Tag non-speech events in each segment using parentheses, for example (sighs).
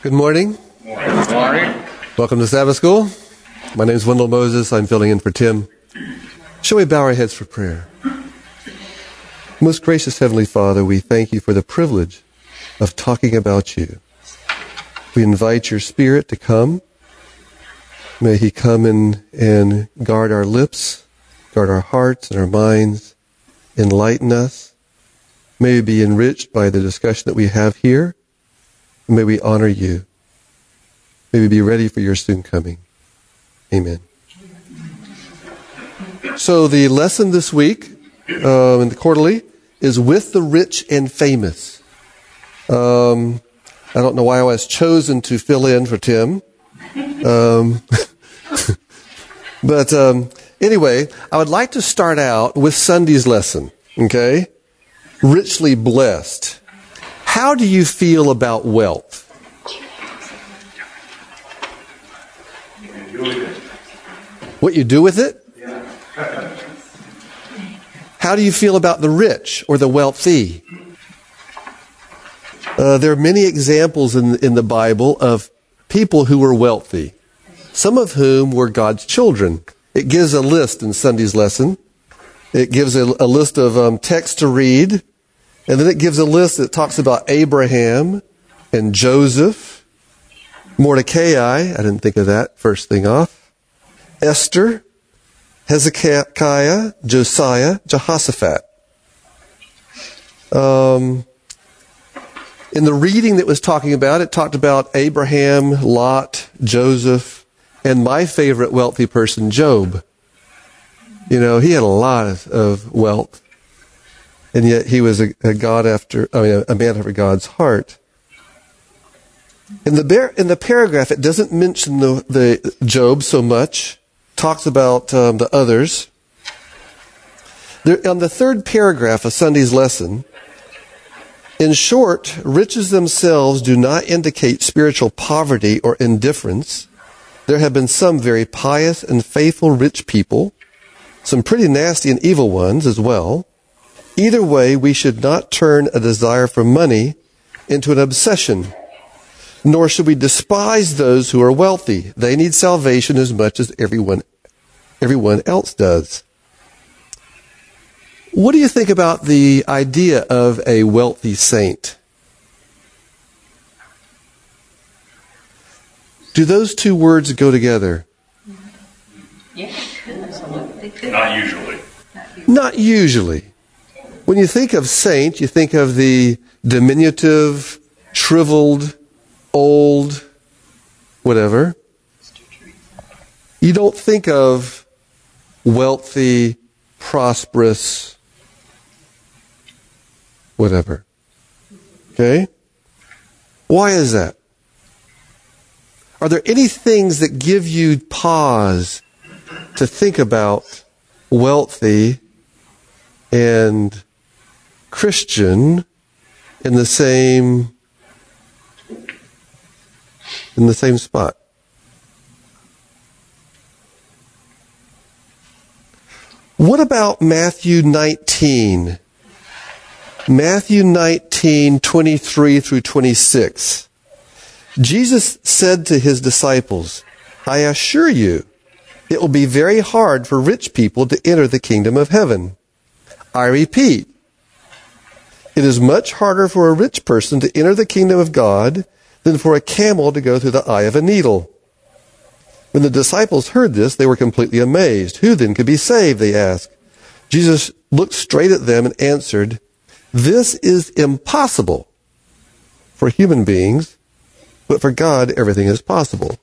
Good morning. Good morning. Welcome to Sabbath School. My name is Wendell Moses. I'm filling in for Tim. Shall we bow our heads for prayer? Most gracious Heavenly Father, we thank you for the privilege of talking about you. We invite your Spirit to come. May He come in and guard our lips, guard our hearts and our minds, enlighten us. May we be enriched by the discussion that we have here. May we honor you. May we be ready for your soon coming. Amen. So the lesson this week um, in the quarterly is with the rich and famous. Um, I don't know why I was chosen to fill in for Tim. Um, (laughs) but um, anyway, I would like to start out with Sunday's lesson. Okay, richly blessed. How do you feel about wealth? What you do with it? How do you feel about the rich or the wealthy? Uh, there are many examples in, in the Bible of people who were wealthy, some of whom were God's children. It gives a list in Sunday's lesson. It gives a, a list of um, texts to read, and then it gives a list that talks about Abraham and Joseph, Mordecai. I didn't think of that first thing off. Esther, Hezekiah, Josiah, Jehoshaphat. Um, in the reading that was talking about, it talked about Abraham, Lot, Joseph, and my favorite wealthy person, Job. You know, he had a lot of, of wealth, and yet he was a, a God after, I mean, a man after God's heart. In the in the paragraph, it doesn't mention the, the Job so much. Talks about um, the others. There, on the third paragraph of Sunday's lesson, in short, riches themselves do not indicate spiritual poverty or indifference. There have been some very pious and faithful rich people, some pretty nasty and evil ones as well. Either way, we should not turn a desire for money into an obsession nor should we despise those who are wealthy. They need salvation as much as everyone, everyone else does. What do you think about the idea of a wealthy saint? Do those two words go together? Yes. Not usually. Not usually. When you think of saint, you think of the diminutive, shriveled, old, whatever. You don't think of wealthy, prosperous, whatever. Okay? Why is that? Are there any things that give you pause to think about wealthy and Christian in the same in the same spot. What about Matthew 19? Matthew 19, 23 through 26. Jesus said to his disciples, I assure you, it will be very hard for rich people to enter the kingdom of heaven. I repeat, it is much harder for a rich person to enter the kingdom of God than for a camel to go through the eye of a needle. When the disciples heard this, they were completely amazed. Who then could be saved? They asked. Jesus looked straight at them and answered, This is impossible for human beings, but for God, everything is possible.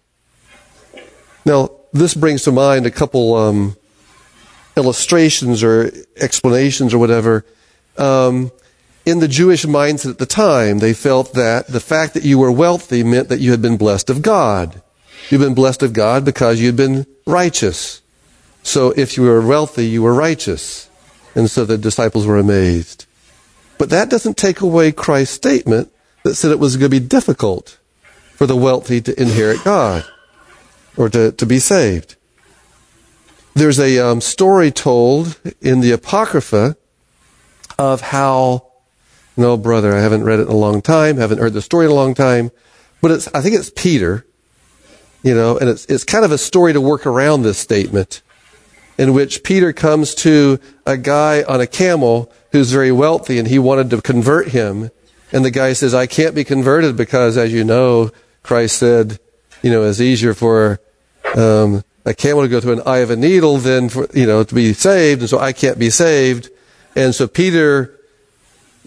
Now, this brings to mind a couple um, illustrations or explanations or whatever. Um, in the Jewish mindset at the time, they felt that the fact that you were wealthy meant that you had been blessed of God. You've been blessed of God because you'd been righteous. So if you were wealthy, you were righteous. And so the disciples were amazed. But that doesn't take away Christ's statement that said it was going to be difficult for the wealthy to inherit God or to, to be saved. There's a um, story told in the Apocrypha of how no, brother, I haven't read it in a long time, haven't heard the story in a long time. but it's, I think it's Peter, you know, and it's, it's kind of a story to work around this statement in which Peter comes to a guy on a camel who's very wealthy and he wanted to convert him. And the guy says, I can't be converted because, as you know, Christ said, you know, it's easier for um, a camel to go through an eye of a needle than for, you know, to be saved. And so I can't be saved. And so Peter,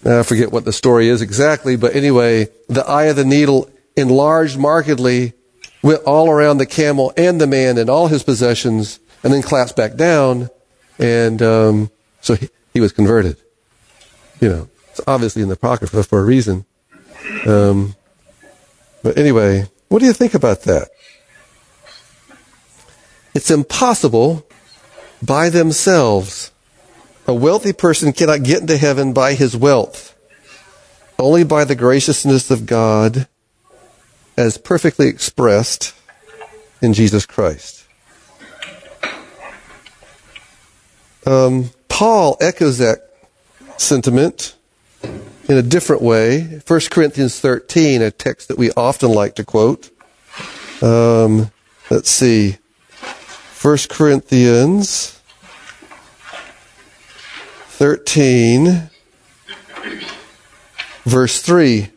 I forget what the story is exactly, but anyway, the eye of the needle enlarged markedly, went all around the camel and the man and all his possessions and then collapsed back down, and um, so he, he, was converted. You know, it's obviously in the Apocrypha for a reason. Um, but anyway, what do you think about that? It's impossible by themselves. A wealthy person cannot get into heaven by his wealth, only by the graciousness of God as perfectly expressed in Jesus Christ. Um, Paul echoes that sentiment in a different way. 1 Corinthians 13, a text that we often like to quote. Um, let's see. 1 Corinthians 13, verse 3.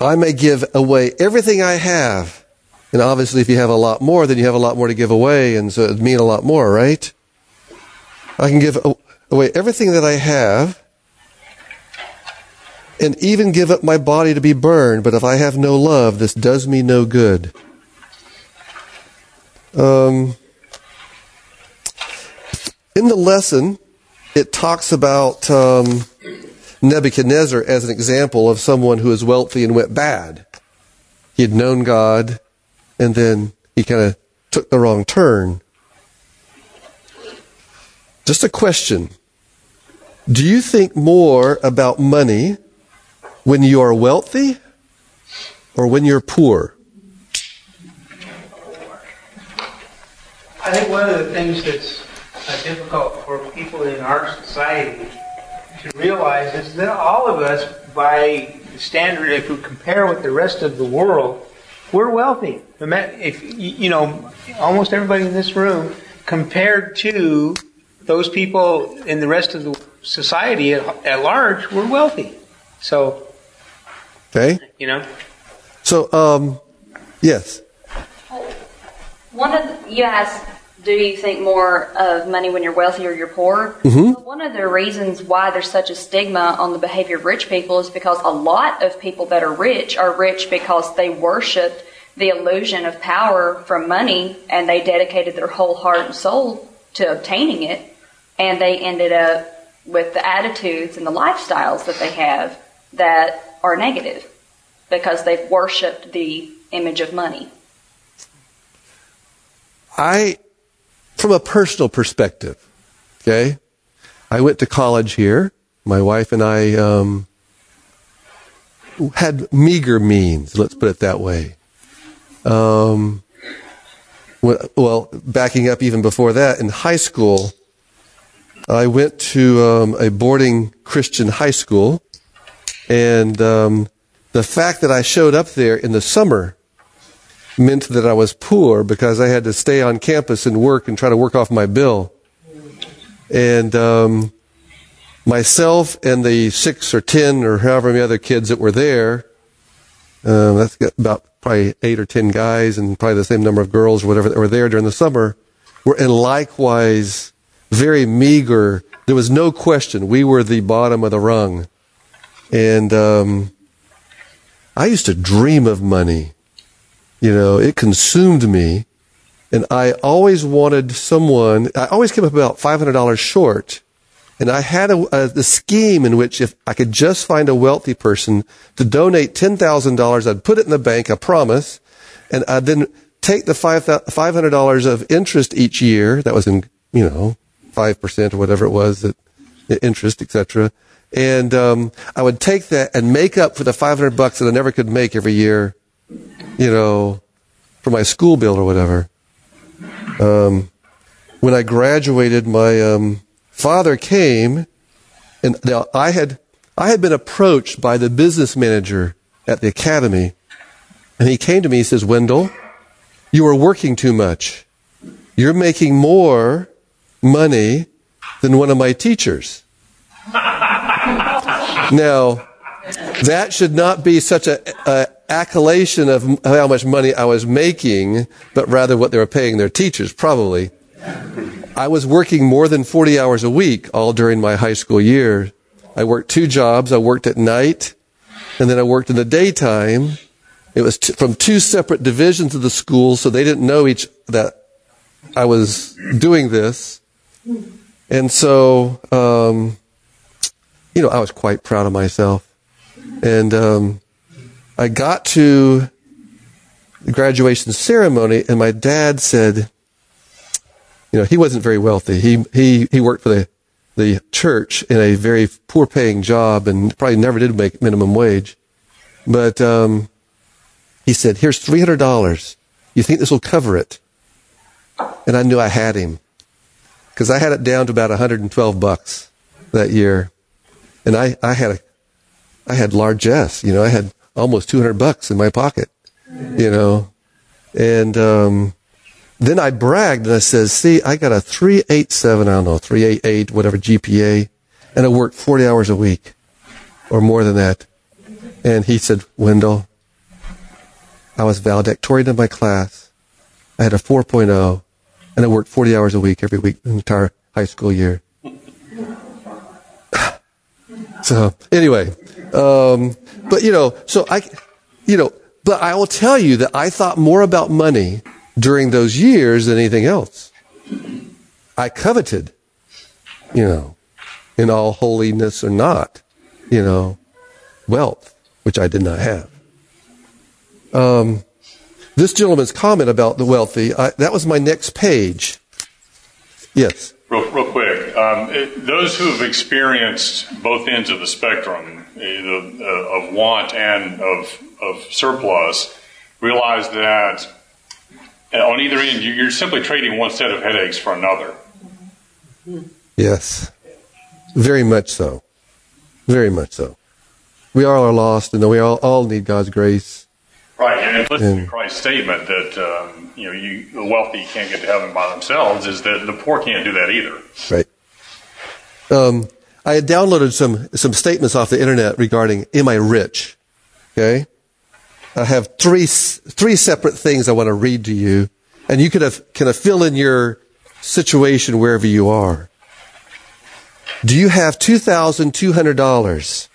I may give away everything I have and obviously, if you have a lot more, then you have a lot more to give away, and so it'd mean a lot more, right? I can give away everything that I have, and even give up my body to be burned, but if I have no love, this does me no good. Um, in the lesson, it talks about um, Nebuchadnezzar as an example of someone who is wealthy and went bad. He had known God, and then he kind of took the wrong turn. Just a question. Do you think more about money when you are wealthy or when you're poor? I think one of the things that's difficult for people in our society to realize is that all of us, by standard, if we compare with the rest of the world, we're wealthy. If you know, almost everybody in this room, compared to those people in the rest of the society at, at large, we're wealthy. So, okay, you know. So, um, yes. One of the, you asked, do you think more of money when you're wealthy or you're poor? Mm-hmm. one of the reasons why there's such a stigma on the behavior of rich people is because a lot of people that are rich are rich because they worshiped the illusion of power from money and they dedicated their whole heart and soul to obtaining it and they ended up with the attitudes and the lifestyles that they have that are negative because they've worshiped the image of money. I, from a personal perspective, okay, I went to college here. My wife and I um, had meager means, let's put it that way. Um, well, backing up even before that, in high school, I went to um, a boarding Christian high school, and um, the fact that I showed up there in the summer meant that I was poor because I had to stay on campus and work and try to work off my bill. And um, myself and the six or ten or however many other kids that were there, uh, that's about probably eight or ten guys and probably the same number of girls or whatever that were there during the summer were in likewise very meager. There was no question we were the bottom of the rung. And um, I used to dream of money. You know, it consumed me. And I always wanted someone, I always came up about $500 short and I had a, a, the scheme in which if I could just find a wealthy person to donate $10,000, I'd put it in the bank, I promise, and I'd then take the $500 of interest each year. That was in, you know, 5% or whatever it was, that interest, etc. And, um, I would take that and make up for the 500 bucks that I never could make every year, you know, for my school bill or whatever. Um, when I graduated, my, um, father came, and now I had I had been approached by the business manager at the academy, and he came to me. He says, "Wendell, you are working too much. You're making more money than one of my teachers." (laughs) now, that should not be such a, a accolation of how much money I was making, but rather what they were paying their teachers, probably. I was working more than 40 hours a week all during my high school year. I worked two jobs. I worked at night and then I worked in the daytime. It was t- from two separate divisions of the school, so they didn't know each that I was doing this. And so, um, you know, I was quite proud of myself. And um, I got to the graduation ceremony, and my dad said, you know, he wasn't very wealthy. He he he worked for the the church in a very poor paying job, and probably never did make minimum wage. But um, he said, "Here's three hundred dollars. You think this will cover it?" And I knew I had him because I had it down to about 112 bucks that year, and I I had a I had largesse. You know, I had almost 200 bucks in my pocket. You know, and um, then I bragged and I says, "See, I got a 387. I don't know, 388, whatever GPA, and I worked 40 hours a week, or more than that." And he said, "Wendell, I was valedictorian of my class. I had a 4.0, and I worked 40 hours a week every week the entire high school year." So anyway, um, but you know, so I, you know, but I will tell you that I thought more about money during those years than anything else. I coveted, you know, in all holiness or not, you know, wealth, which I did not have. Um, this gentleman's comment about the wealthy, I, that was my next page. Yes. Real, quick, um, those who have experienced both ends of the spectrum, uh, of want and of, of surplus, realize that on either end, you're simply trading one set of headaches for another. Yes. Very much so. Very much so. We all are lost, and we all, all need God's grace. Right, and implicit in Christ's statement that um, you know you, the wealthy can't get to heaven by themselves is that the poor can't do that either. Right. Um, I had downloaded some some statements off the internet regarding "Am I rich?" Okay. I have three three separate things I want to read to you, and you can have, kind of fill in your situation wherever you are. Do you have two thousand two hundred dollars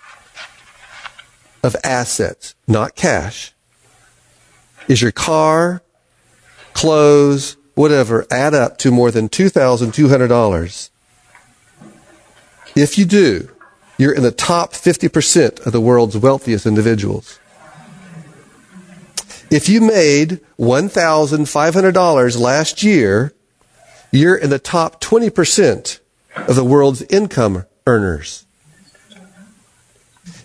of assets, not cash? Is your car, clothes, whatever add up to more than two thousand two hundred dollars? If you do, you're in the top 50% of the world's wealthiest individuals. If you made $1,500 last year, you're in the top 20% of the world's income earners.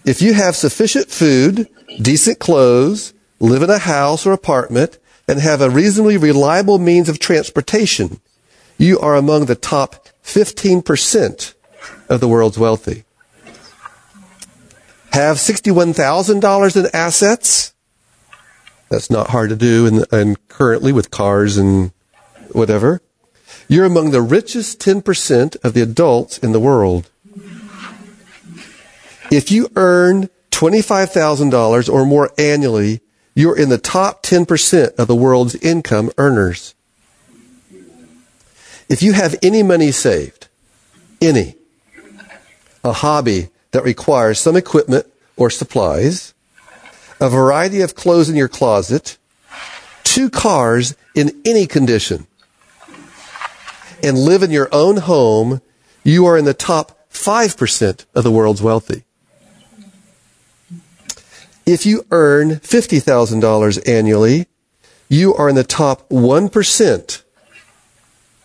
If you have sufficient food, decent clothes, live in a house or apartment, and have a reasonably reliable means of transportation, you are among the top 15% of the world's wealthy. Have $61,000 in assets? That's not hard to do and, and currently with cars and whatever. You're among the richest 10% of the adults in the world. If you earn $25,000 or more annually, you're in the top 10% of the world's income earners. If you have any money saved, any, a hobby that requires some equipment or supplies, a variety of clothes in your closet, two cars in any condition, and live in your own home, you are in the top 5% of the world's wealthy. If you earn $50,000 annually, you are in the top 1%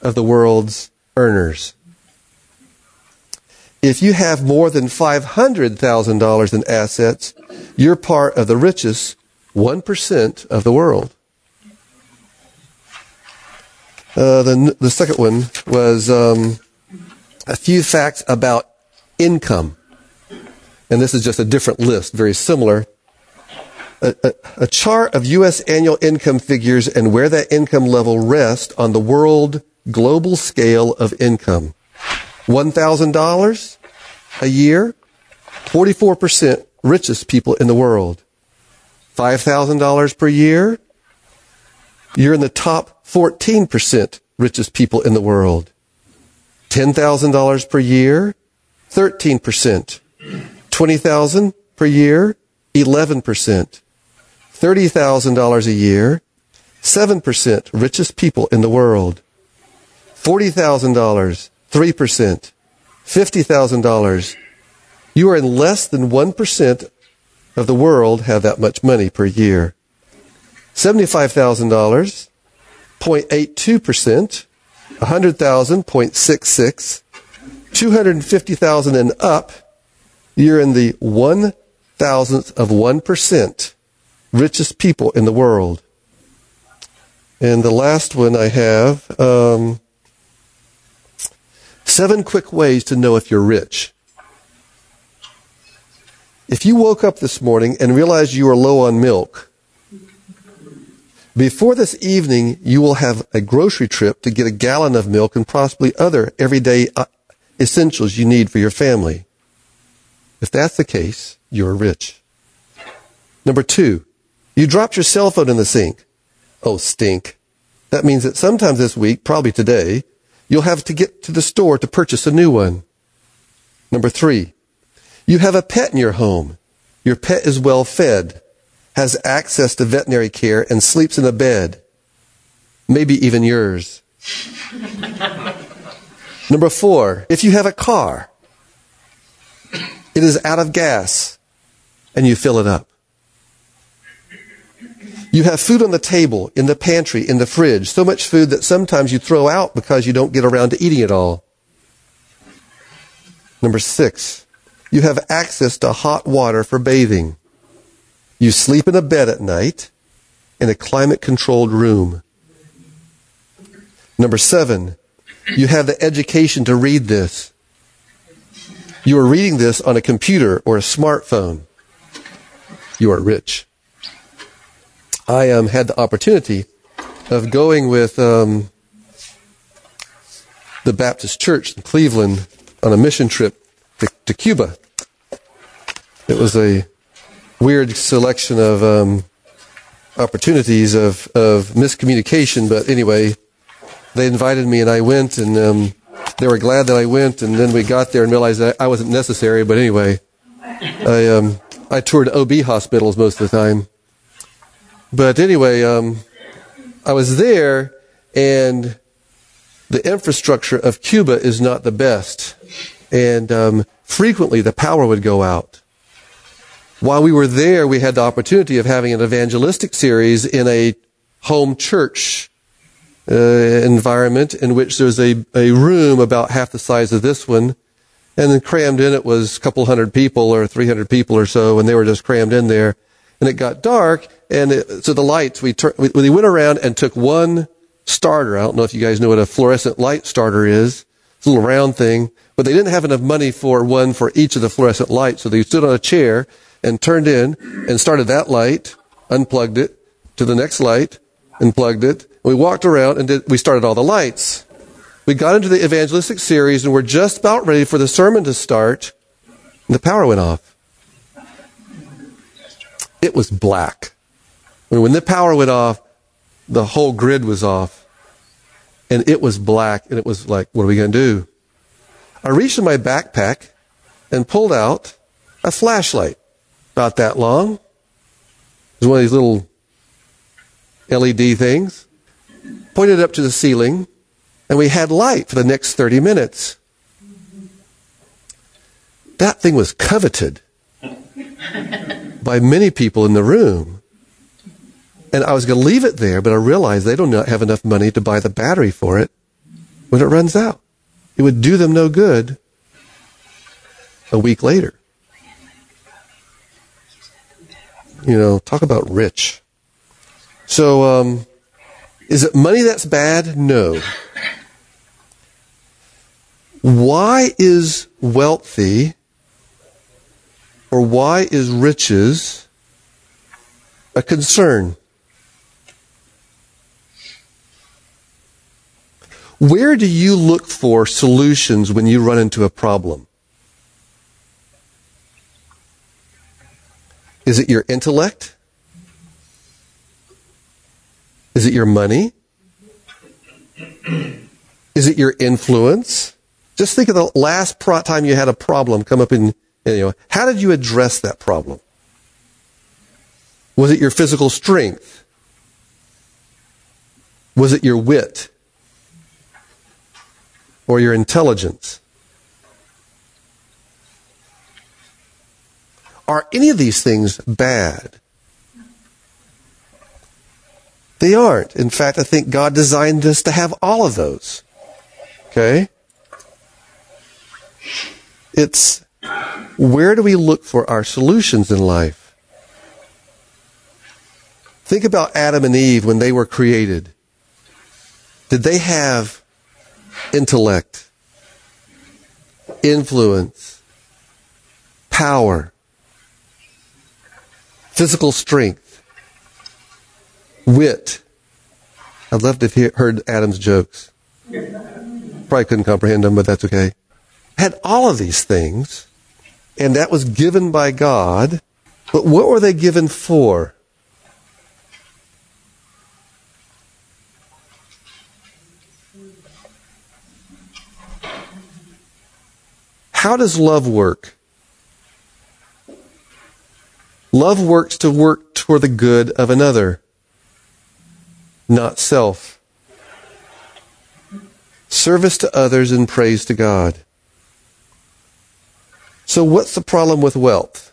of the world's earners. If you have more than $500,000 in assets, you're part of the richest 1% of the world. Uh, the, the second one was um, a few facts about income. and this is just a different list, very similar. A, a, a chart of U.S. annual income figures and where that income level rests on the world global scale of income. $1,000 a year, 44% richest people in the world. $5,000 per year, you're in the top 14% richest people in the world. $10,000 per year, 13%. 20,000 per year, 11%. $30,000 a year, 7% richest people in the world. $40,000, 3%. $50,000. You are in less than 1% of the world have that much money per year. $75,000, 0.82%. 100,000, 0.66. 250,000 and up, you're in the one thousandth of 1% richest people in the world. And the last one I have, um, seven quick ways to know if you're rich. If you woke up this morning and realized you were low on milk, before this evening, you will have a grocery trip to get a gallon of milk and possibly other everyday uh, essentials you need for your family. If that's the case, you're rich. Number two, you dropped your cell phone in the sink. Oh, stink. That means that sometimes this week, probably today, you'll have to get to the store to purchase a new one. Number three, you have a pet in your home. Your pet is well fed, has access to veterinary care, and sleeps in a bed. Maybe even yours. (laughs) Number four, if you have a car, it is out of gas and you fill it up. You have food on the table, in the pantry, in the fridge, so much food that sometimes you throw out because you don't get around to eating it all. Number six, you have access to hot water for bathing. You sleep in a bed at night in a climate controlled room. Number seven, you have the education to read this. You are reading this on a computer or a smartphone. You are rich. I um, had the opportunity of going with um, the Baptist Church in Cleveland on a mission trip to, to Cuba. It was a weird selection of um, opportunities of, of miscommunication, but anyway, they invited me and I went and um, they were glad that I went and then we got there and realized that I wasn't necessary, but anyway, I, um, I toured OB hospitals most of the time. But anyway, um, I was there and the infrastructure of Cuba is not the best. And um, frequently the power would go out. While we were there, we had the opportunity of having an evangelistic series in a home church uh, environment in which there's a, a room about half the size of this one. And then crammed in it was a couple hundred people or 300 people or so, and they were just crammed in there. And it got dark, and it, so the lights, we, tur- we, we went around and took one starter. I don't know if you guys know what a fluorescent light starter is. It's a little round thing, but they didn't have enough money for one for each of the fluorescent lights, so they stood on a chair and turned in and started that light, unplugged it to the next light, and plugged it. We walked around and did, we started all the lights. We got into the evangelistic series and we're just about ready for the sermon to start. And the power went off. It was black. When the power went off, the whole grid was off. And it was black. And it was like, what are we going to do? I reached in my backpack and pulled out a flashlight about that long. It was one of these little LED things. Pointed it up to the ceiling, and we had light for the next 30 minutes. That thing was coveted by many people in the room. And I was going to leave it there, but I realized they don't have enough money to buy the battery for it when it runs out. It would do them no good a week later. You know, talk about rich. So, um, is it money that's bad? No. Why is wealthy or why is riches a concern? Where do you look for solutions when you run into a problem? Is it your intellect? Is it your money? Is it your influence? Just think of the last pro- time you had a problem come up in, know, how did you address that problem? Was it your physical strength? Was it your wit? Or your intelligence? Are any of these things bad? They aren't. In fact, I think God designed us to have all of those. Okay? It's where do we look for our solutions in life? Think about Adam and Eve when they were created. Did they have intellect, influence, power? physical strength, wit. I'd love to have heard Adam's jokes. Probably couldn't comprehend them, but that's okay. Had all of these things, and that was given by God. But what were they given for? How does love work? Love works to work toward the good of another, not self. Service to others and praise to God. So what's the problem with wealth?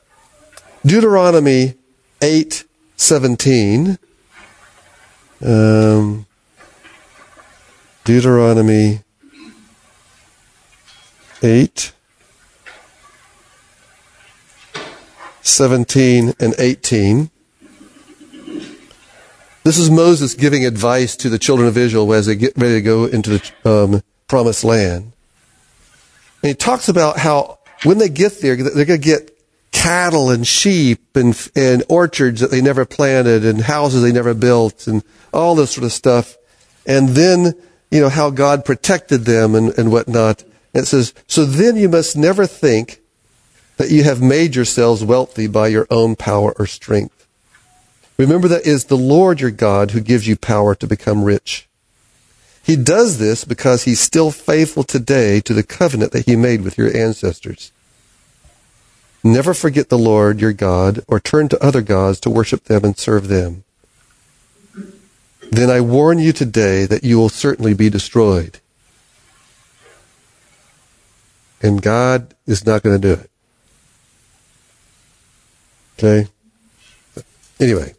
Deuteronomy 8:17 um, Deuteronomy 8 17 and 18. This is Moses giving advice to the children of Israel as they get ready to go into the um, promised land. And he talks about how when they get there, they're going to get cattle and sheep and, and orchards that they never planted and houses they never built and all this sort of stuff. And then, you know, how God protected them and, and whatnot. And it says, so then you must never think that you have made yourselves wealthy by your own power or strength. Remember that is the Lord your God who gives you power to become rich. He does this because he's still faithful today to the covenant that he made with your ancestors. Never forget the Lord your God or turn to other gods to worship them and serve them. Then I warn you today that you will certainly be destroyed. And God is not going to do it. Okay? Anyway.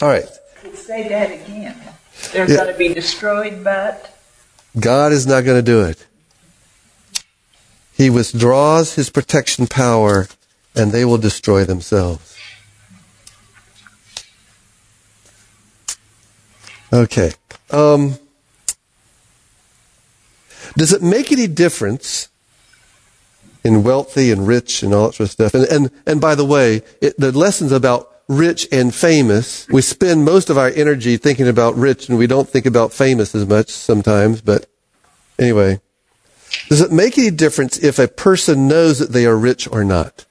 All right. Say that again. They're yeah. going to be destroyed, but. God is not going to do it. He withdraws his protection power and they will destroy themselves. Okay. Um, does it make any difference in wealthy and rich and all that sort of stuff. And, and, and by the way, it, the lessons about rich and famous, we spend most of our energy thinking about rich and we don't think about famous as much sometimes, but anyway. Does it make any difference if a person knows that they are rich or not?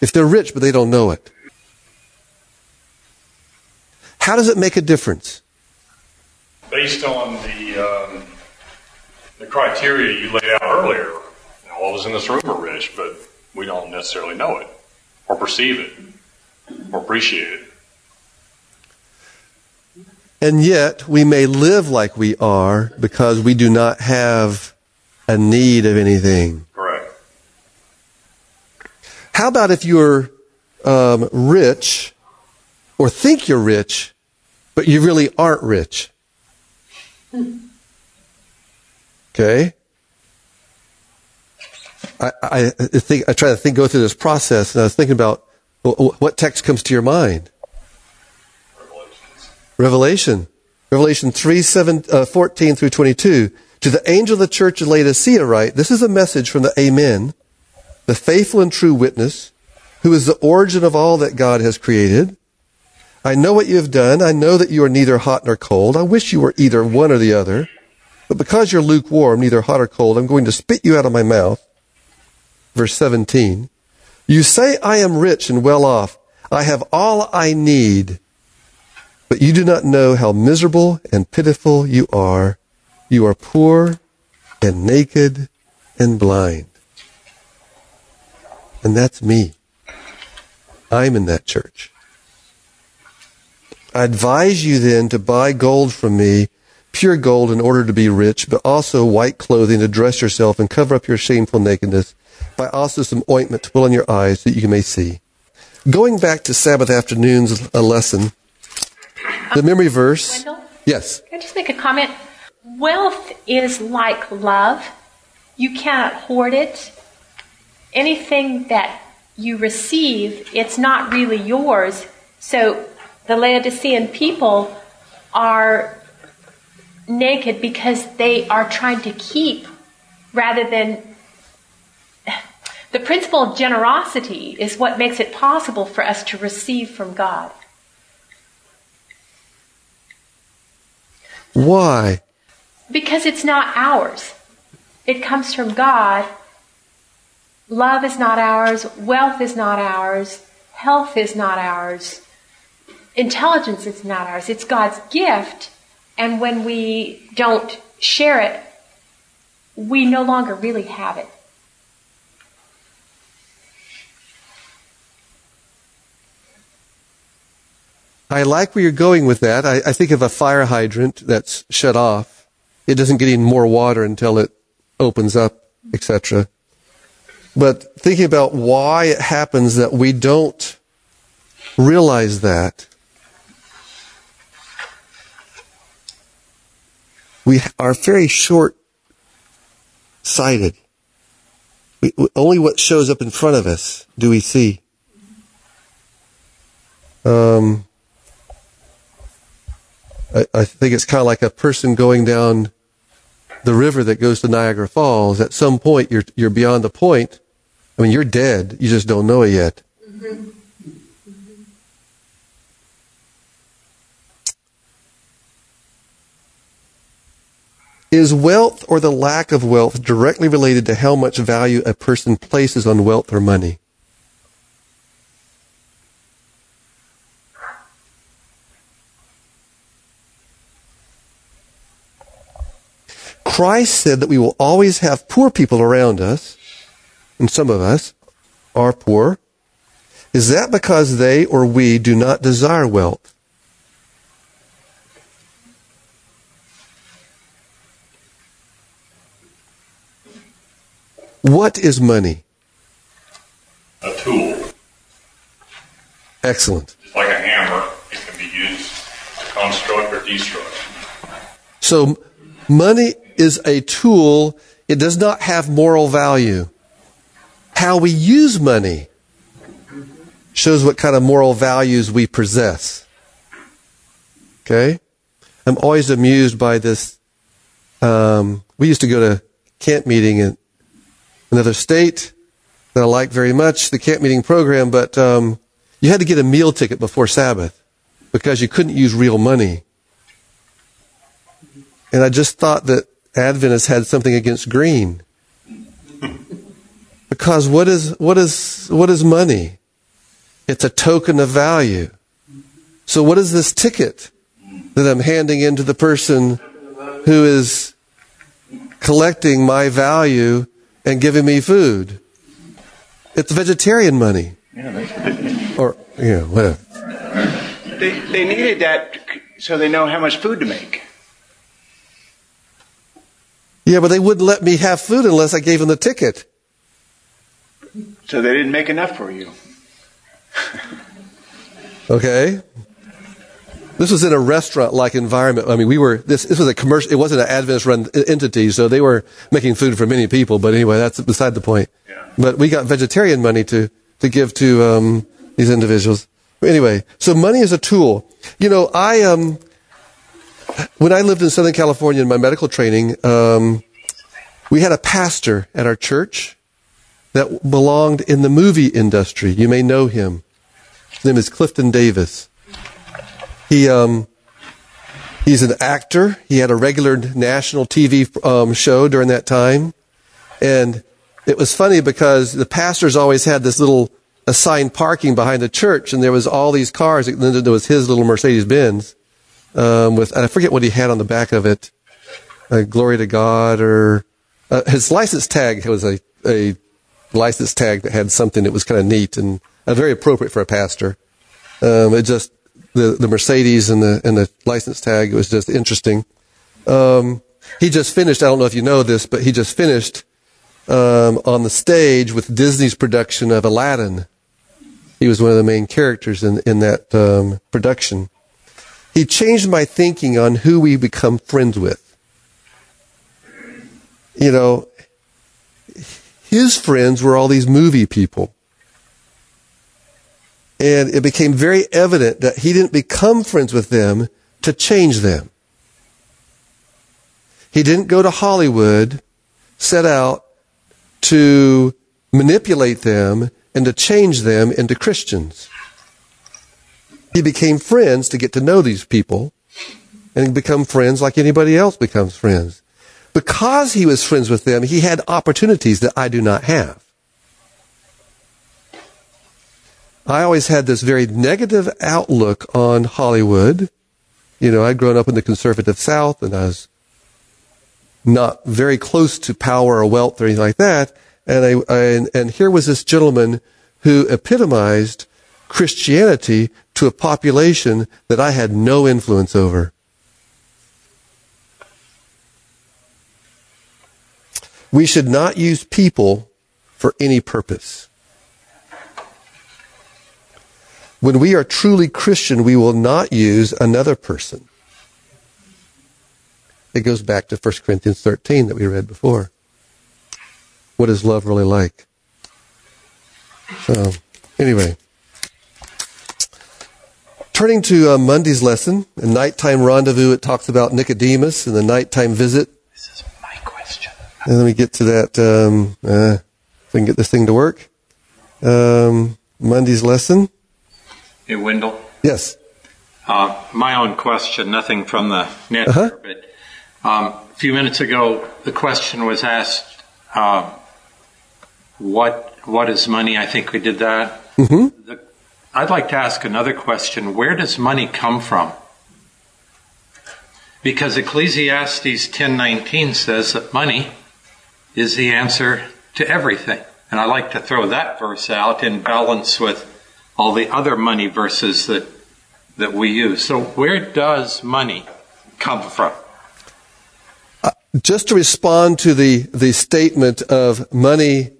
If they're rich but they don't know it? How does it make a difference? Based on the, um, the criteria you laid out earlier, all of us in this room are rich, but we don't necessarily know it, or perceive it, or appreciate it. And yet, we may live like we are because we do not have a need of anything. Correct. How about if you're um, rich or think you're rich, but you really aren't rich? Okay? I, I think I try to think, go through this process, and I was thinking about what text comes to your mind. Revelation, Revelation three seven uh, 14 through twenty two. To the angel of the church of Laodicea, write: This is a message from the Amen, the faithful and true witness, who is the origin of all that God has created. I know what you have done. I know that you are neither hot nor cold. I wish you were either one or the other. But because you're lukewarm, neither hot or cold, I'm going to spit you out of my mouth. Verse 17. You say, I am rich and well off. I have all I need. But you do not know how miserable and pitiful you are. You are poor and naked and blind. And that's me. I'm in that church. I advise you then to buy gold from me, pure gold in order to be rich, but also white clothing to dress yourself and cover up your shameful nakedness. Buy also some ointment to put on your eyes that you may see. Going back to Sabbath afternoon's a lesson, the uh, memory verse. Wendell, Yes. can I just make a comment? Wealth is like love. You cannot hoard it. Anything that you receive, it's not really yours. So the Laodicean people are naked because they are trying to keep rather than the principle of generosity is what makes it possible for us to receive from God. Why? Because it's not ours. It comes from God. Love is not ours. Wealth is not ours. Health is not ours. Intelligence is not ours. It's God's gift. And when we don't share it, we no longer really have it. I like where you're going with that. I, I think of a fire hydrant that's shut off. It doesn't get any more water until it opens up, etc. But thinking about why it happens that we don't realize that. We are very short sighted. Only what shows up in front of us do we see. Um, I, I think it's kind of like a person going down the river that goes to Niagara Falls. At some point, you're you're beyond the point. I mean, you're dead. You just don't know it yet. Mm-hmm. Is wealth or the lack of wealth directly related to how much value a person places on wealth or money? Christ said that we will always have poor people around us, and some of us are poor. Is that because they or we do not desire wealth? What is money? A tool, Excellent. just like a hammer, it can be used to construct or destruct. So money is a tool. It does not have moral value. How we use money shows what kind of moral values we possess. Okay? I'm always amused by this. Um, we used to go to camp meeting in another state that I like very much, the camp meeting program, but um, you had to get a meal ticket before Sabbath because you couldn't use real money. And I just thought that Adventists had something against green. (laughs) Because what is, what is, what is money? It's a token of value. So what is this ticket that I'm handing in to the person who is collecting my value and giving me food? It's vegetarian money. Or, yeah, whatever. They, they needed that so they know how much food to make. Yeah, but they wouldn't let me have food unless I gave them the ticket. So they didn't make enough for you. Okay. This was in a restaurant-like environment. I mean, we were this. This was a commercial. It wasn't an Adventist-run entity, so they were making food for many people. But anyway, that's beside the point. Yeah. But we got vegetarian money to to give to um, these individuals. Anyway, so money is a tool. You know, I um, when I lived in Southern California in my medical training, um, we had a pastor at our church that belonged in the movie industry. You may know him. His name is Clifton Davis. He, um, he's an actor. He had a regular national TV um, show during that time. And it was funny because the pastors always had this little assigned parking behind the church, and there was all these cars. And then there was his little Mercedes Benz um, with, and I forget what he had on the back of it. Uh, Glory to God, or uh, his license tag was a, a license tag that had something that was kind of neat and uh, very appropriate for a pastor. Um, it just the the Mercedes and the and the license tag was just interesting. Um, he just finished. I don't know if you know this, but he just finished um, on the stage with Disney's production of Aladdin. He was one of the main characters in in that um, production. He changed my thinking on who we become friends with. You know, his friends were all these movie people. And it became very evident that he didn't become friends with them to change them. He didn't go to Hollywood, set out to manipulate them and to change them into Christians. He became friends to get to know these people and become friends like anybody else becomes friends. Because he was friends with them, he had opportunities that I do not have. I always had this very negative outlook on Hollywood. You know, I'd grown up in the conservative South and I was not very close to power or wealth or anything like that. And I, I and, and here was this gentleman who epitomized Christianity to a population that I had no influence over. We should not use people for any purpose. When we are truly Christian, we will not use another person. It goes back to 1 Corinthians 13 that we read before. What is love really like? So, anyway. Turning to uh, Monday's lesson, a nighttime rendezvous, it talks about Nicodemus and the nighttime visit. This is my question. And then we get to that, um, uh, if we can get this thing to work. Um, Monday's lesson. Hey, Wendell. Yes. Uh, my own question, nothing from the net, Uh-huh. but um, a few minutes ago, the question was asked, uh, "What what is money?" I think we did that. Mm-hmm. The, I'd like to ask another question: Where does money come from? Because Ecclesiastes ten nineteen says that money is the answer to everything, and I like to throw that verse out in balance with all the other money verses that that we use. So where does money come from? Uh, just to respond to the, the statement of money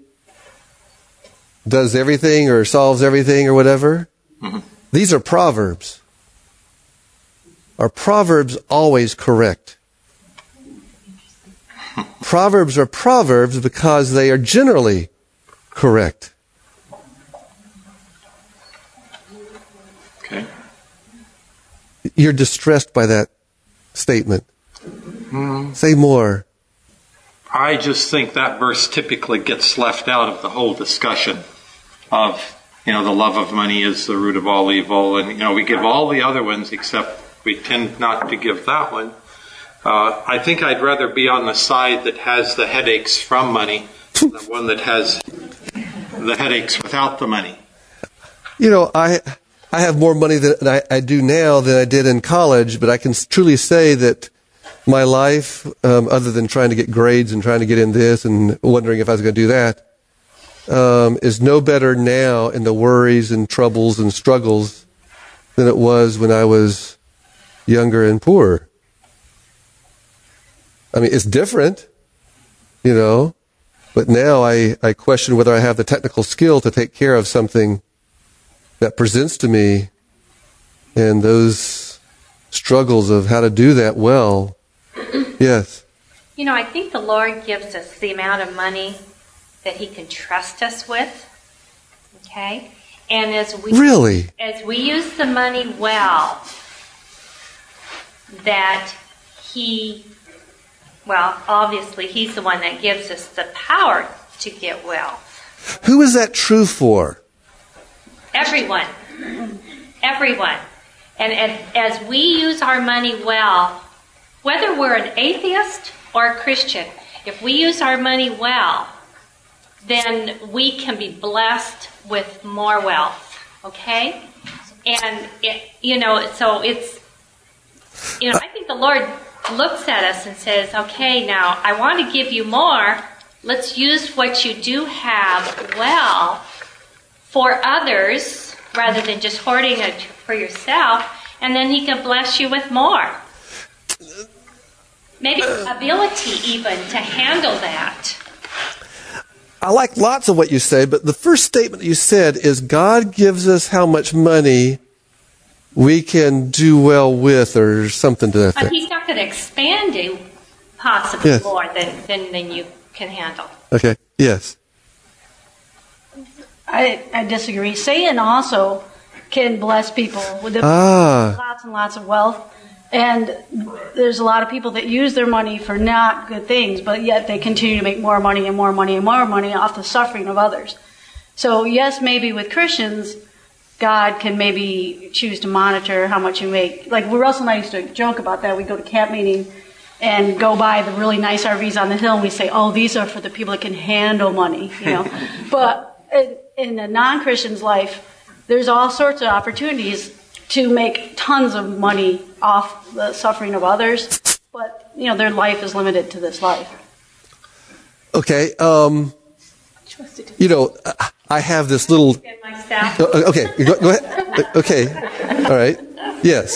does everything or solves everything or whatever, mm-hmm. these are proverbs. Are proverbs always correct? (laughs) proverbs are proverbs because they are generally correct. Okay. You're distressed by that statement. Mm-hmm. Say more. I just think that verse typically gets left out of the whole discussion of, you know, the love of money is the root of all evil. And, you know, we give all the other ones except we tend not to give that one. Uh, I think I'd rather be on the side that has the headaches from money than the one that has the headaches without the money. You know, I I have more money than I, I do now than I did in college, but I can truly say that my life, um, other than trying to get grades and trying to get in this and wondering if I was going to do that, um, is no better now in the worries and troubles and struggles than it was when I was younger and poorer. I mean, it's different, you know, but now I, I question whether I have the technical skill to take care of something that presents to me and those struggles of how to do that well. Yes. You know, I think the Lord gives us the amount of money that He can trust us with. Okay? And as we Really? as we use the money well, that He well, obviously He's the one that gives us the power to get wealth. Who is that true for? Everyone. Everyone. And, and as we use our money well, whether we're an atheist or a Christian, if we use our money well, then we can be blessed with more wealth. Okay? And, it, you know, so it's, you know, I think the Lord looks at us and says, okay, now I want to give you more. Let's use what you do have well for others rather than just hoarding it for yourself. And then He can bless you with more. Maybe ability even to handle that. I like lots of what you say, but the first statement you said is God gives us how much money we can do well with, or something to that But effect. He's not going to expand you possibly Yes. more than, than, than you can handle. Okay. Yes. I, I disagree. Satan also can bless people with Ah. lots and lots of wealth. And there's a lot of people that use their money for not good things, but yet they continue to make more money and more money and more money off the suffering of others. So, yes, maybe with Christians, God can maybe choose to monitor how much you make. Like Russell and I used to joke about that. We go to camp meeting and go by the really nice RVs on the hill, and we say, "Oh, these are for the people that can handle money," you know. (laughs) but in, in a non-Christian's life, there's all sorts of opportunities to make tons of money off the suffering of others. But you know, their life is limited to this life. Okay. Um, you know, I- I have this little. And myself. Uh, Okay. Go, go ahead. Okay. All right. Yes.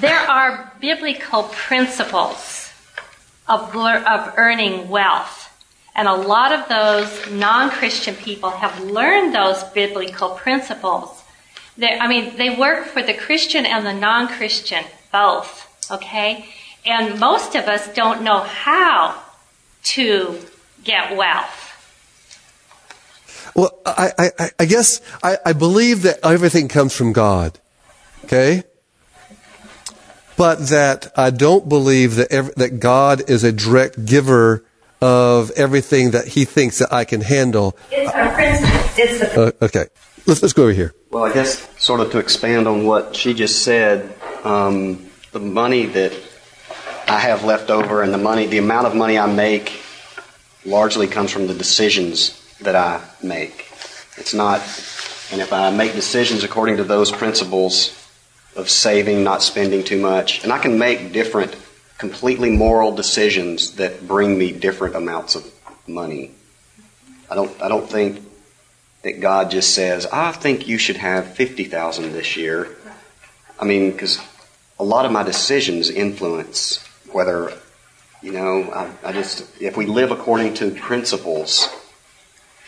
There are biblical principles of, of earning wealth. And a lot of those non Christian people have learned those biblical principles. They, I mean, they work for the Christian and the non Christian, both, okay? And most of us don't know how to get wealth. Well, I, I, I- I guess I, I believe that everything comes from God. Okay? But that I don't believe that, ev- that God is a direct giver of everything that he thinks that I can handle. It's a principle. It's the Uh, okay. Let's, let's go over here. Well, I guess sort of to expand on what she just said, um, the money that I have left over and the money, the amount of money I make, largely comes from the decisions that I make. It's not, and if I make decisions according to those principles of saving, not spending too much, and I can make different, completely moral decisions that bring me different amounts of money. I don't, I don't think that God just says, I think you should have 50,000 this year. I mean, because a lot of my decisions influence whether, you know, I, I just, if we live according to principles,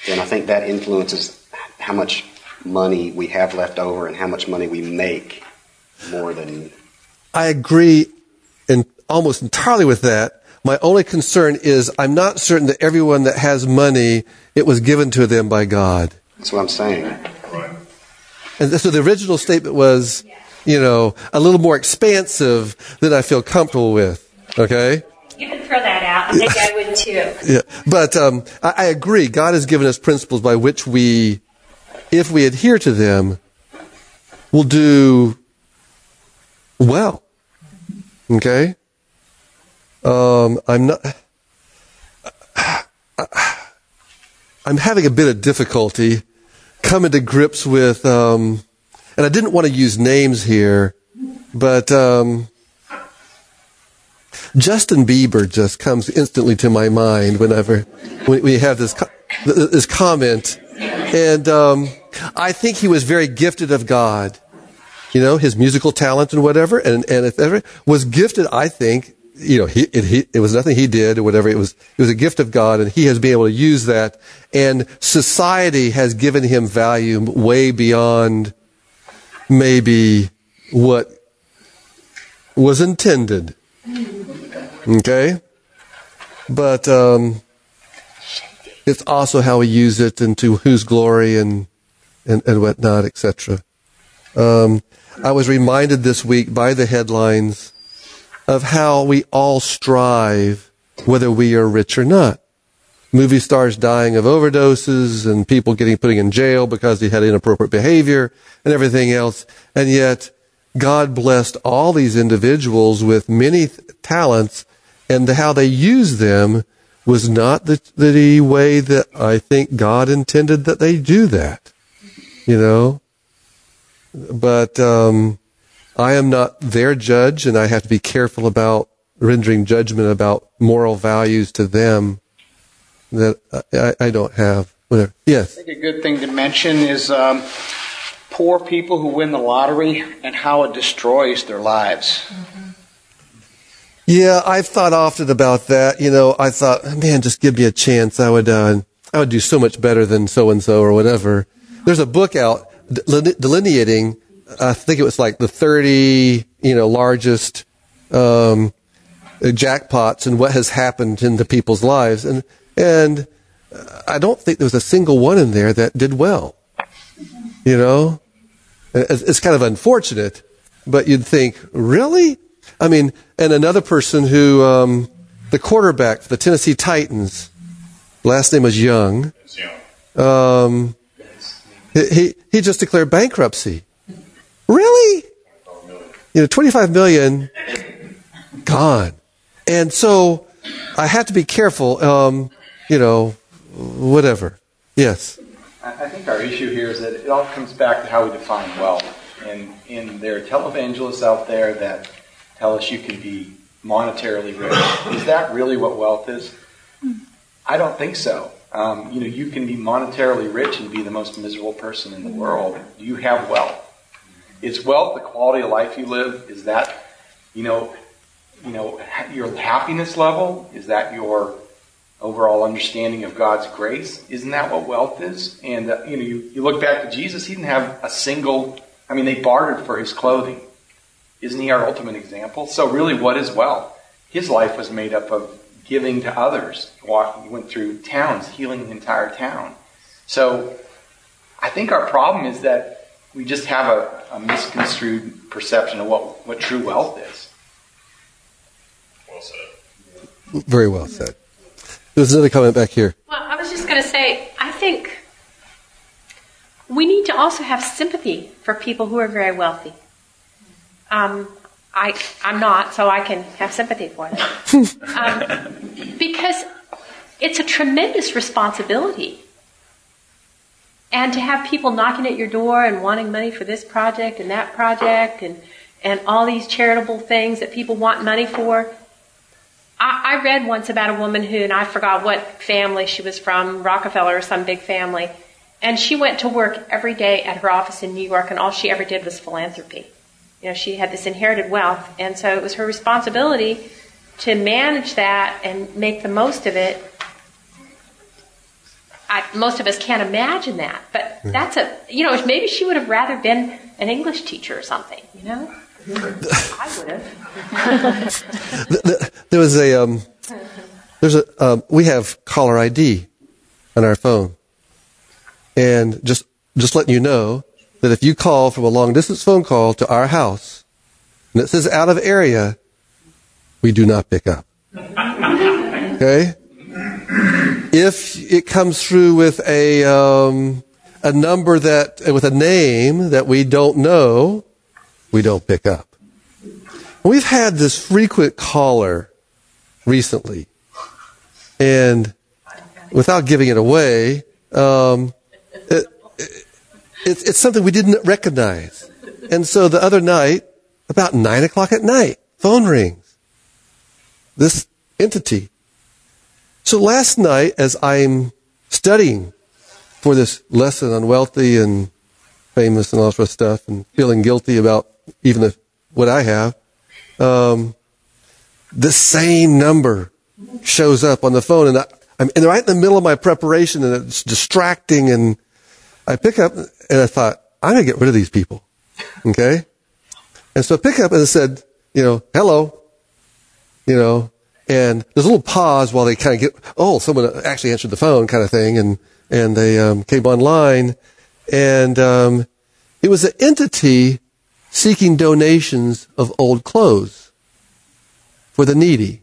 then I think that influences how much money we have left over and how much money we make more than. I agree in almost entirely with that. My only concern is I'm not certain that everyone that has money, it was given to them by God. That's what I'm saying. Right. And so the original statement was, you know, a little more expansive than I feel comfortable with. Okay? You can throw that out. I think I would too. (laughs) Yeah. But um, I, I agree. God has given us principles by which we, if we adhere to them, will do well. Okay? Um, I'm not. (sighs) I'm having a bit of difficulty coming to grips with, um, and I didn't want to use names here, but um, Justin Bieber just comes instantly to my mind whenever we have this co- this comment, and um, I think he was very gifted of God. You know, his musical talent and whatever, and and was gifted, I think you know, he, it, he, it was nothing he did or whatever. It was, it was a gift of God and he has been able to use that. And society has given him value way beyond maybe what was intended. Okay? But, um, it's also how we use it and to whose glory and, and, and whatnot, etc. Um, I was reminded this week by the headlines of how we all strive whether we are rich or not. movie stars dying of overdoses and people getting put in jail because they had inappropriate behavior and everything else. And yet God blessed all these individuals with many th- talents and how they used them was not the, the way that I think God intended that they do that. You know? But, um, I am not their judge and I have to be careful about rendering judgment about moral values to them that I, I don't have. Whatever. Yes. I think a good thing to mention is um, poor people who win the lottery and how it destroys their lives. Yeah, I've thought often about that. You know, I thought, man, just give me a chance. I would, uh, I would do so much better than so and so or whatever. There's a book out delineating. I think it was like the 30, you know, largest um, jackpots and what has happened into people's lives, and and I don't think there was a single one in there that did well. You know, it's, it's kind of unfortunate, but you'd think, really? I mean, and another person who, um, the quarterback for the Tennessee Titans, last name was Young. Um, he, he just declared bankruptcy. Really? You know, 25 million gone. And so I have to be careful, um, you know, whatever. Yes. I think our issue here is that it all comes back to how we define wealth. And, and there are televangelists out there that tell us you can be monetarily rich. Is that really what wealth is? I don't think so. Um, you know, you can be monetarily rich and be the most miserable person in the world. You have wealth. Is wealth the quality of life you live? Is that, you know, you know, your happiness level? Is that your overall understanding of God's grace? Isn't that what wealth is? And uh, you know, you, you look back to Jesus; he didn't have a single. I mean, they bartered for his clothing. Isn't he our ultimate example? So, really, what is wealth? His life was made up of giving to others. He went through towns, healing the entire town. So, I think our problem is that we just have a, a misconstrued perception of what, what true wealth is. Well said. Very well said. There's another comment back here. Well, I was just going to say, I think we need to also have sympathy for people who are very wealthy. Um, I, I'm not, so I can have sympathy for them. (laughs) um, because it's a tremendous responsibility. And to have people knocking at your door and wanting money for this project and that project and, and all these charitable things that people want money for. I, I read once about a woman who, and I forgot what family she was from, Rockefeller or some big family, and she went to work every day at her office in New York, and all she ever did was philanthropy. You know, she had this inherited wealth, and so it was her responsibility to manage that and make the most of it. I, most of us can't imagine that, but that's a you know maybe she would have rather been an English teacher or something, you know. (laughs) I would have. (laughs) there was a um, there's a um, we have caller ID on our phone, and just just letting you know that if you call from a long distance phone call to our house and it says out of area, we do not pick up. (laughs) Okay? If it comes through with a, um, a number that, with a name that we don't know, we don't pick up. We've had this frequent caller recently, and without giving it away, um, it, it's, it's something we didn't recognize. And so the other night, about nine o'clock at night, phone rings. This entity. So last night, as I'm studying for this lesson on wealthy and famous and all sort of stuff, and feeling guilty about even the, what I have, um, the same number shows up on the phone, and I, I'm and right in the middle of my preparation, and it's distracting, and I pick up and I thought, I'm to get rid of these people. Okay? And so I pick up and it said, you know, hello. You know, and there's a little pause while they kind of get, oh, someone actually answered the phone kind of thing. And, and they um, came online. And um, it was an entity seeking donations of old clothes for the needy.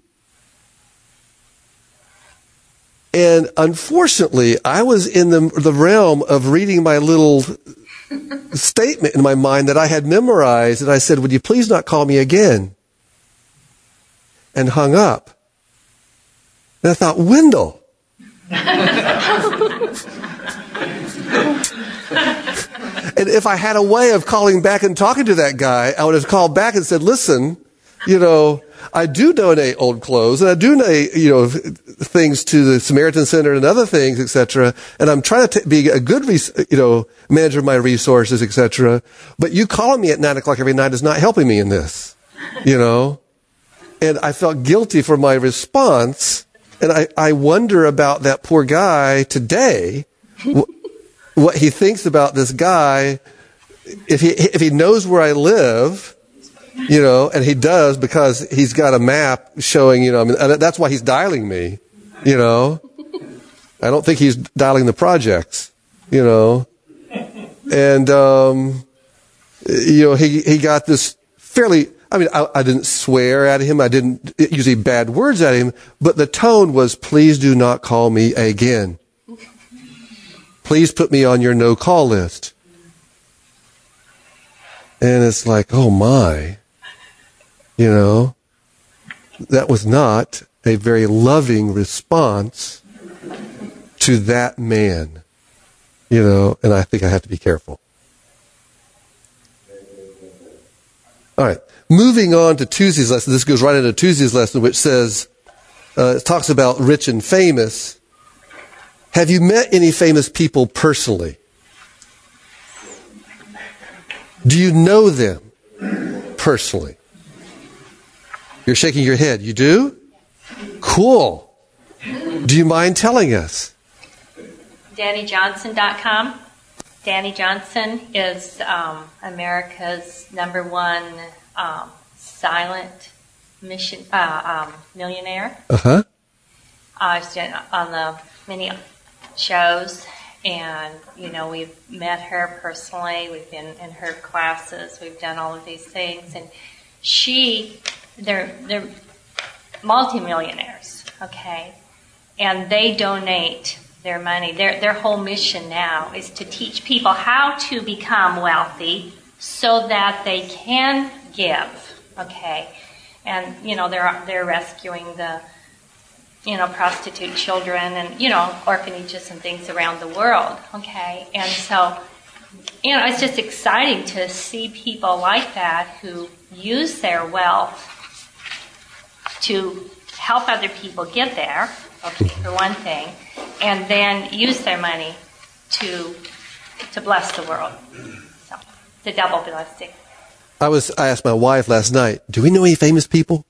And unfortunately, I was in the, the realm of reading my little statement in my mind that I had memorized, and I said, Would you please not call me again? And hung up. And I thought, Wendell. and if I had a way of calling back and talking to that guy, I would have called back and said, Listen, you know, I do donate old clothes and I do donate, you know, things to the Samaritan Center and other things, etc. And I'm trying to t- be a good, res- you know, manager of my resources, etc. But you calling me at nine o'clock every night is not helping me in this, you know. And I felt guilty for my response. And I, I wonder about that poor guy today, wh- what he thinks about this guy. If he, if he knows where I live, you know, and he does because he's got a map showing, you know, I mean, that's why he's dialing me, you know. I don't think he's dialing the projects, you know. And, um, you know, he, he got this fairly, I mean, I, I didn't swear at him. I didn't use any bad words at him, but the tone was, please do not call me again. Please put me on your no call list. And it's like, oh my. You know, that was not a very loving response to that man. You know, and I think I have to be careful. All right. Moving on to Tuesday's lesson. This goes right into Tuesday's lesson, which says, uh, it talks about rich and famous. Have you met any famous people personally? Do you know them personally? You're shaking your head. You do? Cool. Do you mind telling us? DaniJohnson.com. Dani Johnson is um, America's number one um, silent mission uh, um, millionaire. Uh-huh. I've been on the many shows, and you know we've met her personally. We've been in her classes. We've done all of these things, and she they're they're multimillionaires, okay, and they donate their money. Their their whole mission now is to teach people how to become wealthy so that they can give, okay, and you know they're they're rescuing the you know prostitute children and you know orphanages and things around the world, okay, and so you know it's just exciting to see people like that who use their wealth to help other people get there, okay, for one thing, and then use their money to to bless the world. So, the double blessing. I was, I asked my wife last night, do we know any famous people?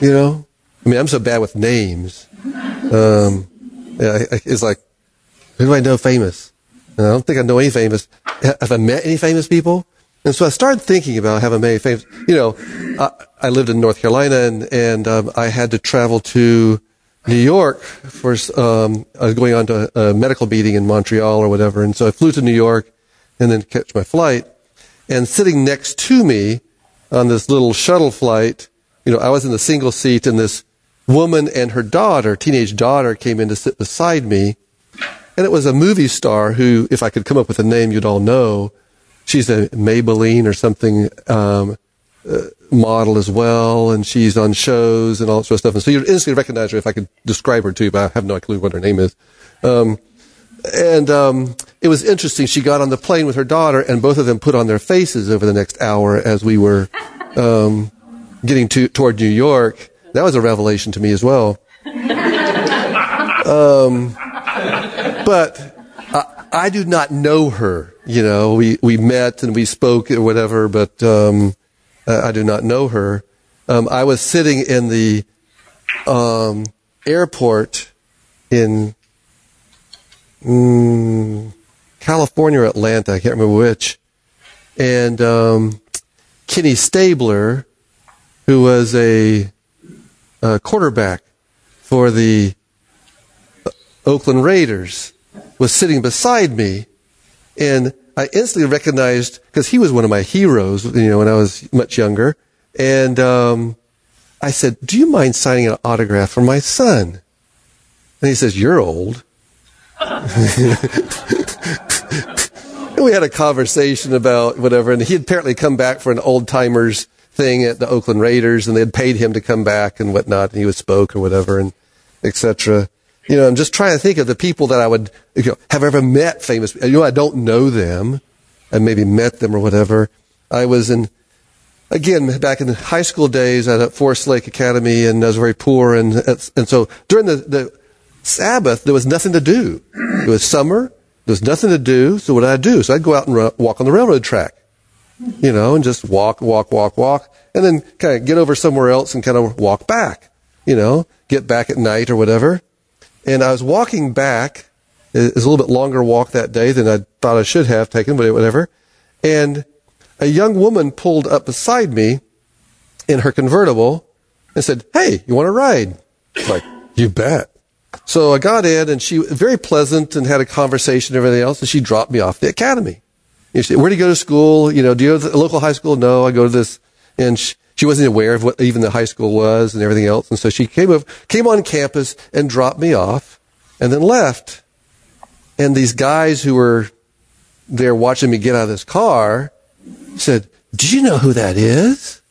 You know? I mean, I'm so bad with names. Um, yeah, it's like, who do I know famous? And I don't think I know any famous. Have I met any famous people? And so I started thinking about I met famous, you know, I, I lived in North Carolina and, and um, I had to travel to New York for, um, I was going on to a medical meeting in Montreal or whatever. And so I flew to New York and then catch my flight. And sitting next to me on this little shuttle flight, you know, I was in the single seat and this woman and her daughter, teenage daughter, came in to sit beside me. And it was a movie star who, if I could come up with a name you'd all know, she's a Maybelline or something um, uh, model as well, and she's on shows and all that sort of stuff. And so you'd instantly recognize her if I could describe her to you, but I have no clue what her name is. Um, and um, it was interesting. She got on the plane with her daughter, and both of them put on their faces over the next hour as we were um, getting to, toward New York. That was a revelation to me as well. (laughs) Um, but I, I, do not know her. You know, we, we met and we spoke or whatever, but um, I do not know her. Um, I was sitting in the um, airport in mm, California or Atlanta, I can't remember which. And um, Kenny Stabler, who was a, a quarterback for the Oakland Raiders, was sitting beside me, and I instantly recognized because he was one of my heroes, you know, when I was much younger. And um, I said, "Do you mind signing an autograph for my son?" And he says, You're old. (laughs) and we had a conversation about whatever, and he had apparently come back for an old timers thing at the Oakland Raiders, and they had paid him to come back and whatnot, and he was spoke or whatever, and etc. You know, I'm just trying to think of the people that I would you know, have ever met famous. You know, I don't know them. I maybe met them or whatever. I was in, again, back in the high school days at Forest Lake Academy, and I was very poor, and and so during the, the Sabbath there was nothing to do. It was summer. There was nothing to do. So what did I do? So I'd go out and run, walk on the railroad track, you know, and just walk, walk, walk, walk, and then kind of get over somewhere else and kind of walk back, you know, get back at night or whatever. And I was walking back. It was a little bit longer walk that day than I thought I should have taken, but whatever. And a young woman pulled up beside me in her convertible and said, Hey, you want to ride? I'm like, you bet. So I got in and she was very pleasant and had a conversation and everything else. And she dropped me off the academy. And she said, where do you go to school? You know, do you go to the local high school? No, I go to this. And she, she wasn't aware of what even the high school was and everything else. And so she came up, came on campus and dropped me off and then left. And these guys who were there watching me get out of this car said, do you know who that is?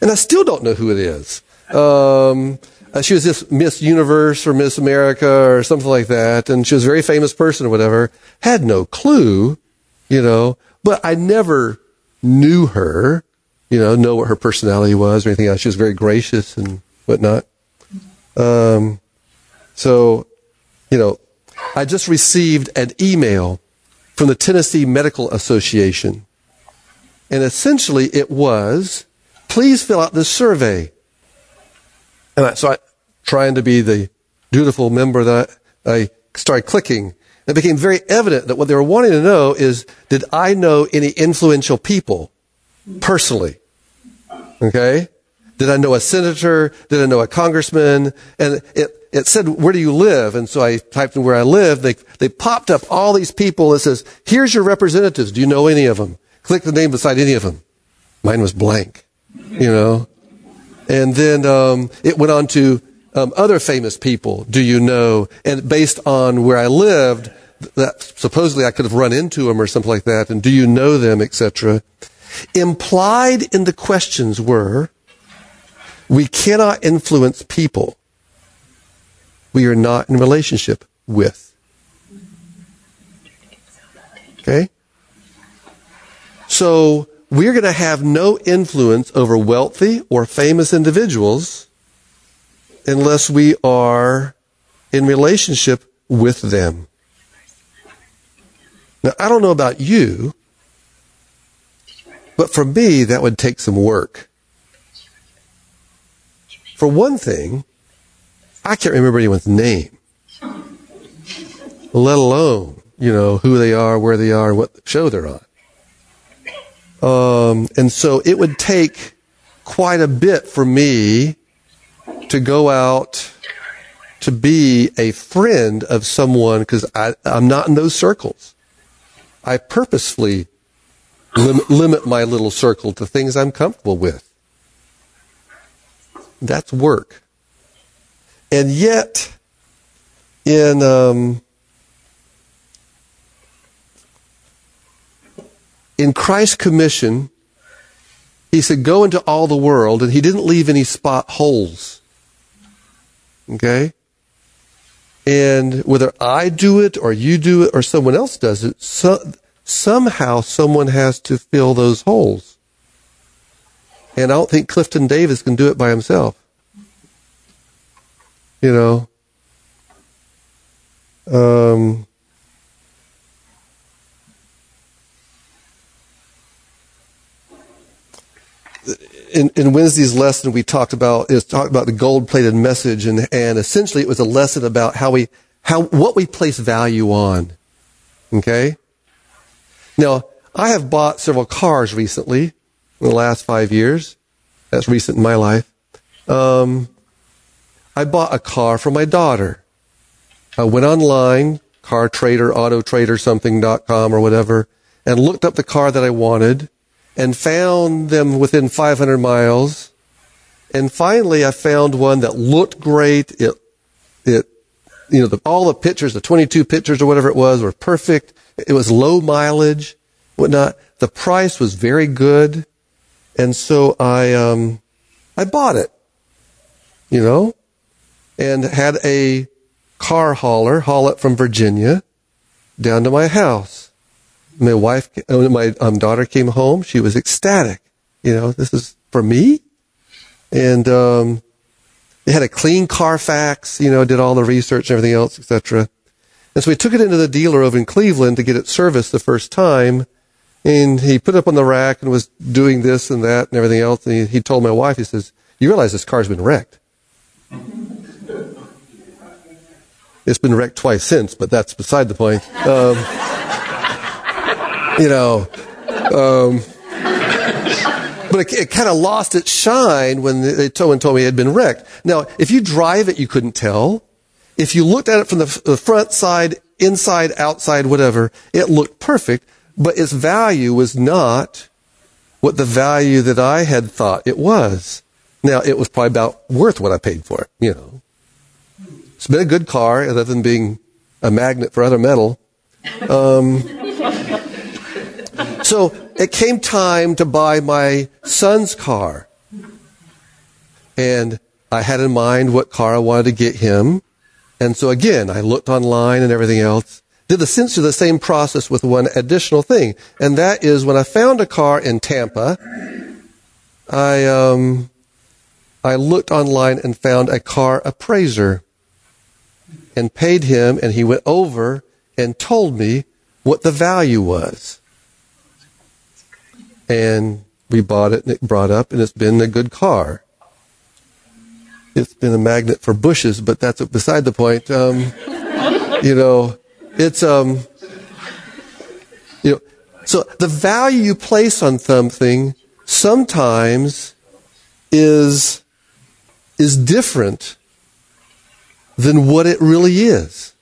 And I still don't know who it is. Um, uh, she was this Miss Universe or Miss America or something like that, and she was a very famous person or whatever. Had no clue, you know, but I never knew her, you know, know what her personality was or anything else. She was very gracious and whatnot. Um, so, you know, I just received an email from the Tennessee Medical Association. And essentially it was, please fill out this survey. And I, so I, trying to be the dutiful member that I, I started clicking. It became very evident that what they were wanting to know is, did I know any influential people personally? Okay? Did I know a senator? Did I know a congressman? And it, it said, where do you live? And so I typed in where I live. They, they popped up all these people. It says, here's your representatives. Do you know any of them? Click the name beside any of them. Mine was blank, you know? And then, um, it went on to, um, other famous people do you know? And based on where I lived, that supposedly I could have run into them or something like that. And do you know them, etc. Implied in the questions were, we cannot influence people we are not in relationship with. Okay? So, we're going to have no influence over wealthy or famous individuals unless we are in relationship with them. Now, I don't know about you, but for me, that would take some work. For one thing, I can't remember anyone's name, let alone, you know, who they are, where they are, what show they're on. Um, and so it would take quite a bit for me to go out to be a friend of someone because I'm not in those circles. I purposefully lim- limit my little circle to things I'm comfortable with. That's work. And yet, in um, in Christ's commission, he said, "Go into all the world," and he didn't leave any spot holes. Okay. And whether I do it or you do it or someone else does it, so, somehow someone has to fill those holes. And I don't think Clifton Davis can do it by himself. You know, um, in, in Wednesday's lesson, we talked about is talked about the gold-plated message, and and essentially it was a lesson about how we how what we place value on. Okay. Now, I have bought several cars recently in the last five years. That's recent in my life. Um, I bought a car for my daughter. I went online, car trader, auto trader, something.com or whatever, and looked up the car that I wanted and found them within 500 miles. And finally I found one that looked great. It, it you know, the, all the pictures, the 22 pictures or whatever it was, were perfect. It was low mileage, whatnot. The price was very good, and so I um, I bought it. You know, and had a car hauler haul it from Virginia down to my house. My wife, uh, my um, daughter came home. She was ecstatic. You know, this is for me, and um, it had a clean Carfax, you know, did all the research and everything else, etc. And so we took it into the dealer over in Cleveland to get it serviced the first time. And he put it up on the rack and was doing this and that and everything else. And he, he told my wife, he says, you realize this car's been wrecked. (laughs) It's been wrecked twice since, but that's beside the point. Um, you know, um, but it, it kind of lost its shine when they told, told me it had been wrecked. Now, if you drive it, you couldn't tell. If you looked at it from the, the front side, inside, outside, whatever, it looked perfect, but its value was not what the value that I had thought it was. Now, it was probably about worth what I paid for it, you know. It's been a good car, other than being a magnet for other metal. Um, (laughs) so it came time to buy my son's car. And I had in mind what car I wanted to get him. And so again, I looked online and everything else. Did essentially the same process with one additional thing. And that is when I found a car in Tampa, I, um, I looked online and found a car appraiser and paid him and he went over and told me what the value was and we bought it and it brought up and it's been a good car. It's been a magnet for bushes, but that's beside the point. Um, you know, it's um, you know, so the value you place on something sometimes is is different than what it really is.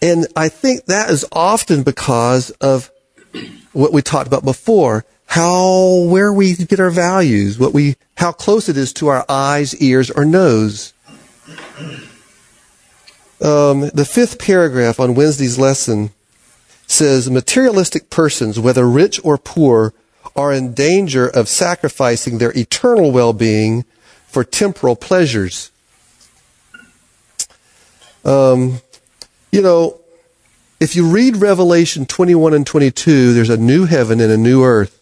And I think that is often because of what we talked about before, how, where we get our values, what we, how close it is to our eyes, ears, or nose. Um, the fifth paragraph on Wednesday's lesson says materialistic persons, whether rich or poor, are in danger of sacrificing their eternal well-being for temporal pleasures. Um, you know, if you read Revelation 21 and 22, there's a new heaven and a new earth.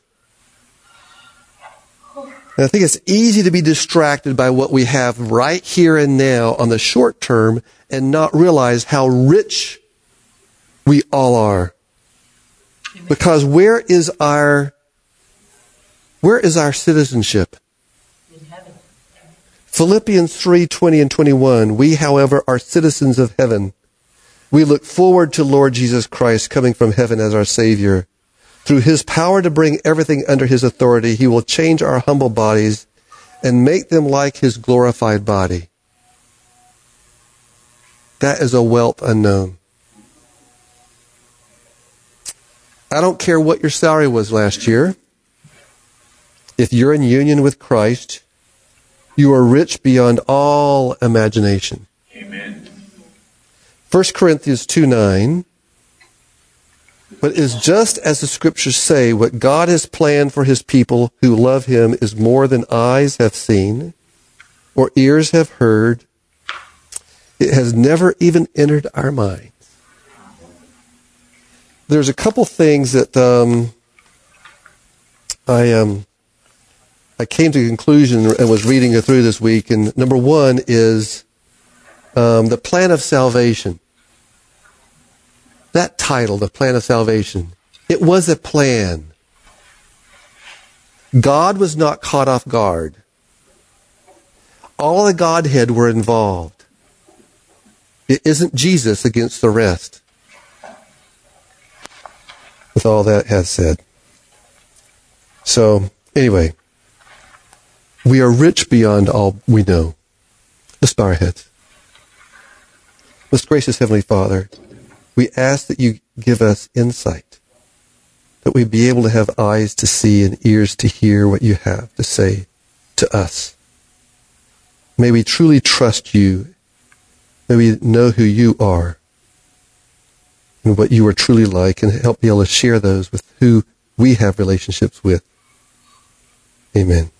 And I think it's easy to be distracted by what we have right here and now on the short term and not realize how rich we all are. Because where is our where is our citizenship? Philippians 3, 20 and 21. We, however, are citizens of heaven we look forward to Lord Jesus Christ coming from heaven as our Savior. Through His power to bring everything under His authority, He will change our humble bodies and make them like His glorified body. That is a wealth unknown. I don't care what your salary was last year. If you're in union with Christ, you are rich beyond all imagination. Amen. 1 Corinthians 2 9. But is just as the scriptures say, what God has planned for his people who love him is more than eyes have seen or ears have heard. It has never even entered our minds. There's a couple things that um, I um, I came to a conclusion and was reading through this week. And number one is um, the plan of salvation. That title, the plan of salvation, it was a plan. God was not caught off guard. All the Godhead were involved. It isn't Jesus against the rest. With all that has said. So, anyway, we are rich beyond all we know. Let's bow our heads. Most gracious Heavenly Father, we ask that you give us insight, that we be able to have eyes to see and ears to hear what you have to say to us. May we truly trust you May we know who you are and what you are truly like and help be able to share those with who we have relationships with. Amen.